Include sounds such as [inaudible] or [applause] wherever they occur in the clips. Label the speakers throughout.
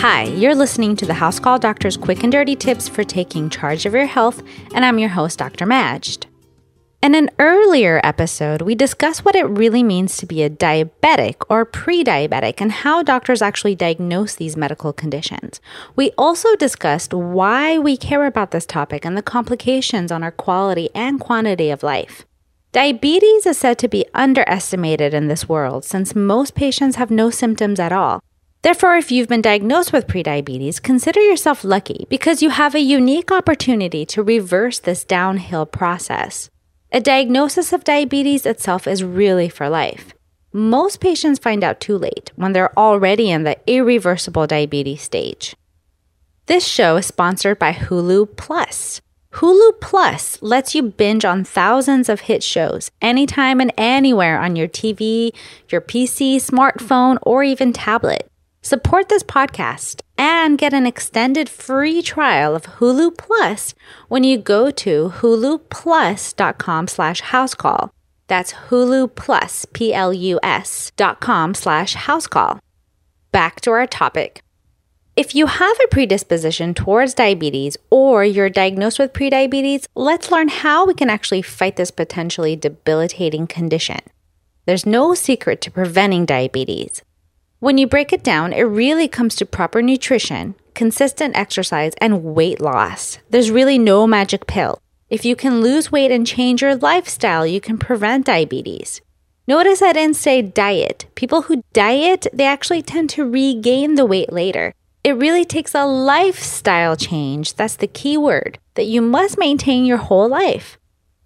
Speaker 1: Hi, you're listening to the House Call Doctor's quick and dirty tips for taking charge of your health, and I'm your host, Dr. Majd. In an earlier episode, we discussed what it really means to be a diabetic or pre diabetic and how doctors actually diagnose these medical conditions. We also discussed why we care about this topic and the complications on our quality and quantity of life. Diabetes is said to be underestimated in this world since most patients have no symptoms at all. Therefore, if you've been diagnosed with prediabetes, consider yourself lucky because you have a unique opportunity to reverse this downhill process. A diagnosis of diabetes itself is really for life. Most patients find out too late when they're already in the irreversible diabetes stage. This show is sponsored by Hulu Plus. Hulu Plus lets you binge on thousands of hit shows anytime and anywhere on your TV, your PC, smartphone, or even tablet. Support this podcast and get an extended free trial of Hulu Plus when you go to huluplus.com slash housecall. That's Hulu Plus, P-L-U-S dot com slash housecall. Back to our topic. If you have a predisposition towards diabetes or you're diagnosed with prediabetes, let's learn how we can actually fight this potentially debilitating condition. There's no secret to preventing diabetes. When you break it down, it really comes to proper nutrition, consistent exercise, and weight loss. There's really no magic pill. If you can lose weight and change your lifestyle, you can prevent diabetes. Notice I didn't say diet. People who diet, they actually tend to regain the weight later. It really takes a lifestyle change, that's the key word, that you must maintain your whole life.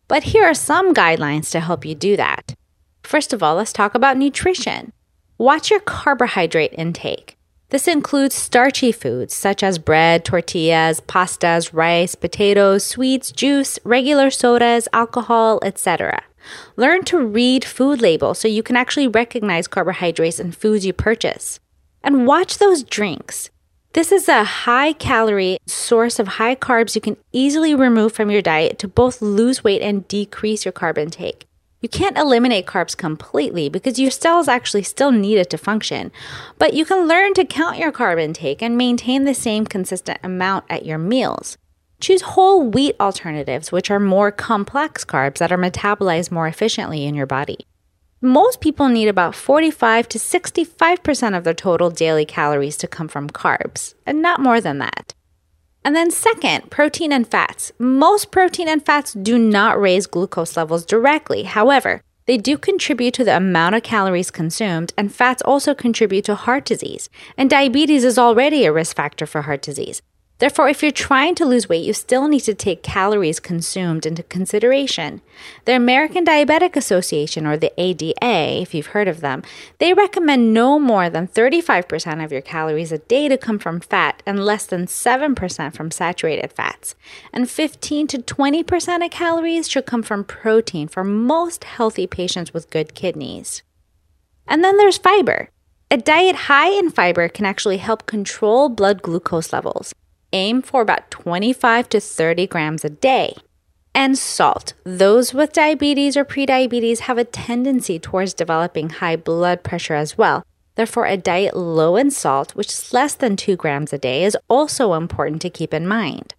Speaker 1: But here are some guidelines to help you do that. First of all, let's talk about nutrition. Watch your carbohydrate intake. This includes starchy foods such as bread, tortillas, pastas, rice, potatoes, sweets, juice, regular sodas, alcohol, etc. Learn to read food labels so you can actually recognize carbohydrates in foods you purchase. And watch those drinks. This is a high calorie source of high carbs you can easily remove from your diet to both lose weight and decrease your carb intake. You can't eliminate carbs completely because your cells actually still need it to function, but you can learn to count your carb intake and maintain the same consistent amount at your meals. Choose whole wheat alternatives, which are more complex carbs that are metabolized more efficiently in your body. Most people need about 45 to 65% of their total daily calories to come from carbs, and not more than that. And then, second, protein and fats. Most protein and fats do not raise glucose levels directly. However, they do contribute to the amount of calories consumed, and fats also contribute to heart disease. And diabetes is already a risk factor for heart disease. Therefore, if you're trying to lose weight, you still need to take calories consumed into consideration. The American Diabetic Association, or the ADA, if you've heard of them, they recommend no more than 35% of your calories a day to come from fat and less than 7% from saturated fats. And 15 to 20% of calories should come from protein for most healthy patients with good kidneys. And then there's fiber. A diet high in fiber can actually help control blood glucose levels aim for about 25 to 30 grams a day. And salt. Those with diabetes or prediabetes have a tendency towards developing high blood pressure as well. Therefore, a diet low in salt, which is less than 2 grams a day, is also important to keep in mind.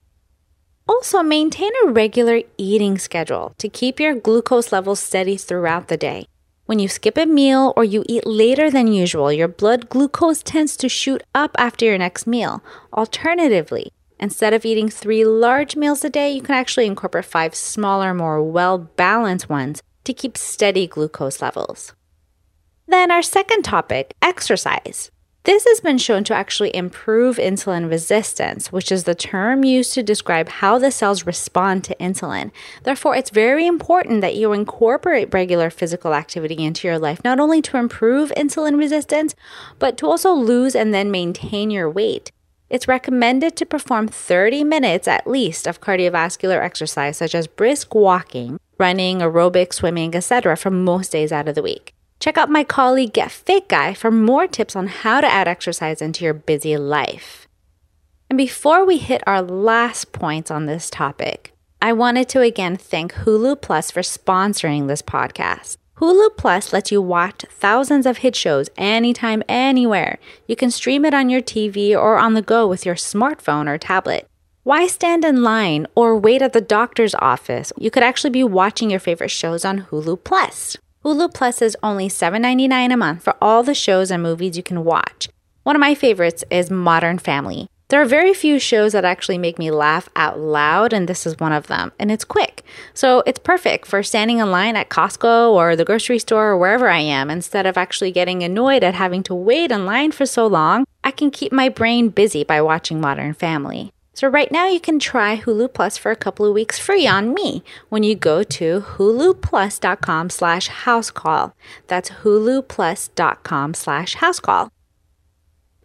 Speaker 1: Also, maintain a regular eating schedule to keep your glucose levels steady throughout the day. When you skip a meal or you eat later than usual, your blood glucose tends to shoot up after your next meal. Alternatively, instead of eating three large meals a day, you can actually incorporate five smaller, more well balanced ones to keep steady glucose levels. Then, our second topic exercise. This has been shown to actually improve insulin resistance, which is the term used to describe how the cells respond to insulin. Therefore, it's very important that you incorporate regular physical activity into your life, not only to improve insulin resistance, but to also lose and then maintain your weight. It's recommended to perform 30 minutes at least of cardiovascular exercise, such as brisk walking, running, aerobic, swimming, etc., for most days out of the week. Check out my colleague Get Fit Guy for more tips on how to add exercise into your busy life. And before we hit our last points on this topic, I wanted to again thank Hulu Plus for sponsoring this podcast. Hulu Plus lets you watch thousands of hit shows anytime, anywhere. You can stream it on your TV or on the go with your smartphone or tablet. Why stand in line or wait at the doctor's office? You could actually be watching your favorite shows on Hulu Plus. Hulu Plus is only $7.99 a month for all the shows and movies you can watch. One of my favorites is Modern Family. There are very few shows that actually make me laugh out loud, and this is one of them. And it's quick. So it's perfect for standing in line at Costco or the grocery store or wherever I am. Instead of actually getting annoyed at having to wait in line for so long, I can keep my brain busy by watching Modern Family. So right now you can try Hulu Plus for a couple of weeks free on me when you go to huluplus.com slash housecall. That's huluplus.com slash housecall.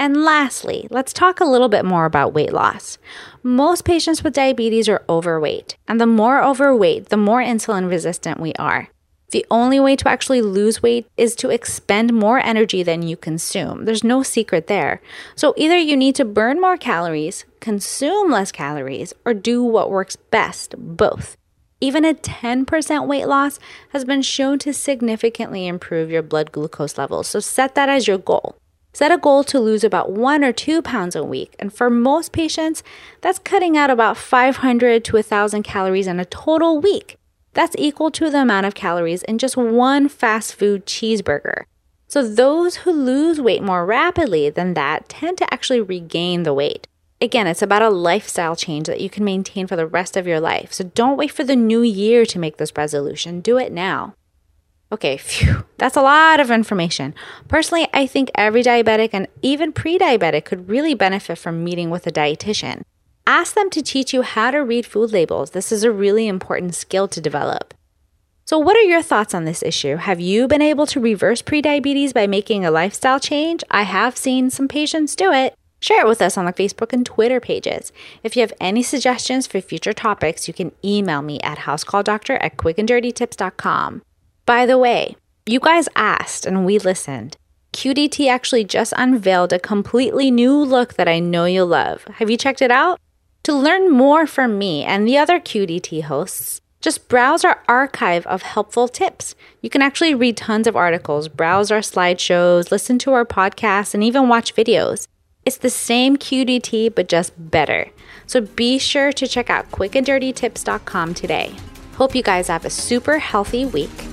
Speaker 1: And lastly, let's talk a little bit more about weight loss. Most patients with diabetes are overweight, and the more overweight, the more insulin resistant we are. The only way to actually lose weight is to expend more energy than you consume. There's no secret there. So either you need to burn more calories, consume less calories, or do what works best, both. Even a 10% weight loss has been shown to significantly improve your blood glucose levels. So set that as your goal. Set a goal to lose about one or two pounds a week. And for most patients, that's cutting out about 500 to 1,000 calories in a total week. That's equal to the amount of calories in just one fast food cheeseburger. So those who lose weight more rapidly than that tend to actually regain the weight. Again, it's about a lifestyle change that you can maintain for the rest of your life. So don't wait for the new year to make this resolution. Do it now. Okay, [laughs] phew, that's a lot of information. Personally, I think every diabetic and even pre diabetic could really benefit from meeting with a dietitian. Ask them to teach you how to read food labels. This is a really important skill to develop. So, what are your thoughts on this issue? Have you been able to reverse prediabetes by making a lifestyle change? I have seen some patients do it. Share it with us on the Facebook and Twitter pages. If you have any suggestions for future topics, you can email me at housecalldoctor at quickanddirtytips.com. By the way, you guys asked and we listened. QDT actually just unveiled a completely new look that I know you'll love. Have you checked it out? To learn more from me and the other QDT hosts, just browse our archive of helpful tips. You can actually read tons of articles, browse our slideshows, listen to our podcasts, and even watch videos. It's the same QDT, but just better. So be sure to check out quickanddirtytips.com today. Hope you guys have a super healthy week